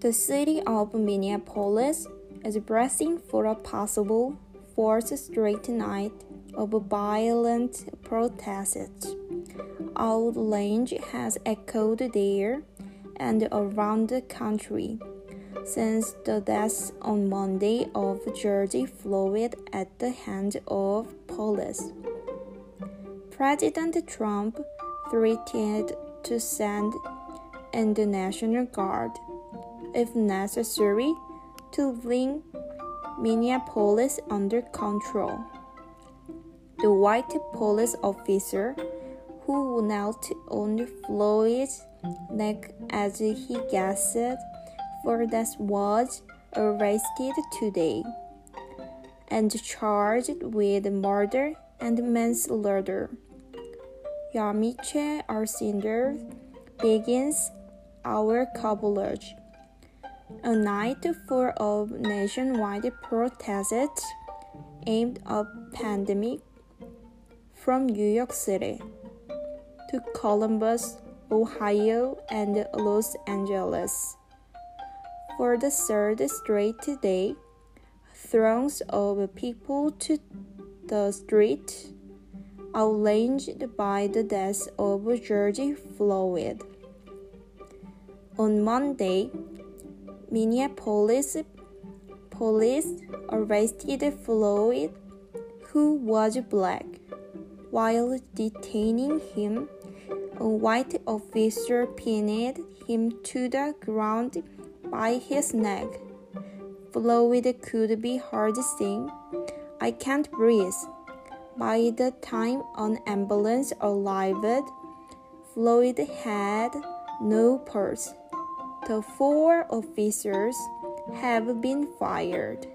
The city of Minneapolis is bracing for a possible fourth straight night of violent protests. Outrage has echoed there and around the country since the death on Monday of George Floyd at the hands of police. President Trump threatened to send in the National Guard, if necessary, to bring Minneapolis under control. The white police officer who knelt on Floyd's neck as he gasped Fordas was arrested today and charged with murder and manslaughter. Yamiche Alcindor begins our coverage. A night full of nationwide protests aimed at pandemic from New York City to Columbus, Ohio, and Los Angeles. For the third straight day, throngs of people to the street, outraged by the death of George Floyd. On Monday, Minneapolis police arrested Floyd, who was black. While detaining him, a white officer pinned him to the ground by his neck. Floyd could be heard saying, I can't breathe. By the time an ambulance arrived, Floyd had no pulse. The four officers have been fired.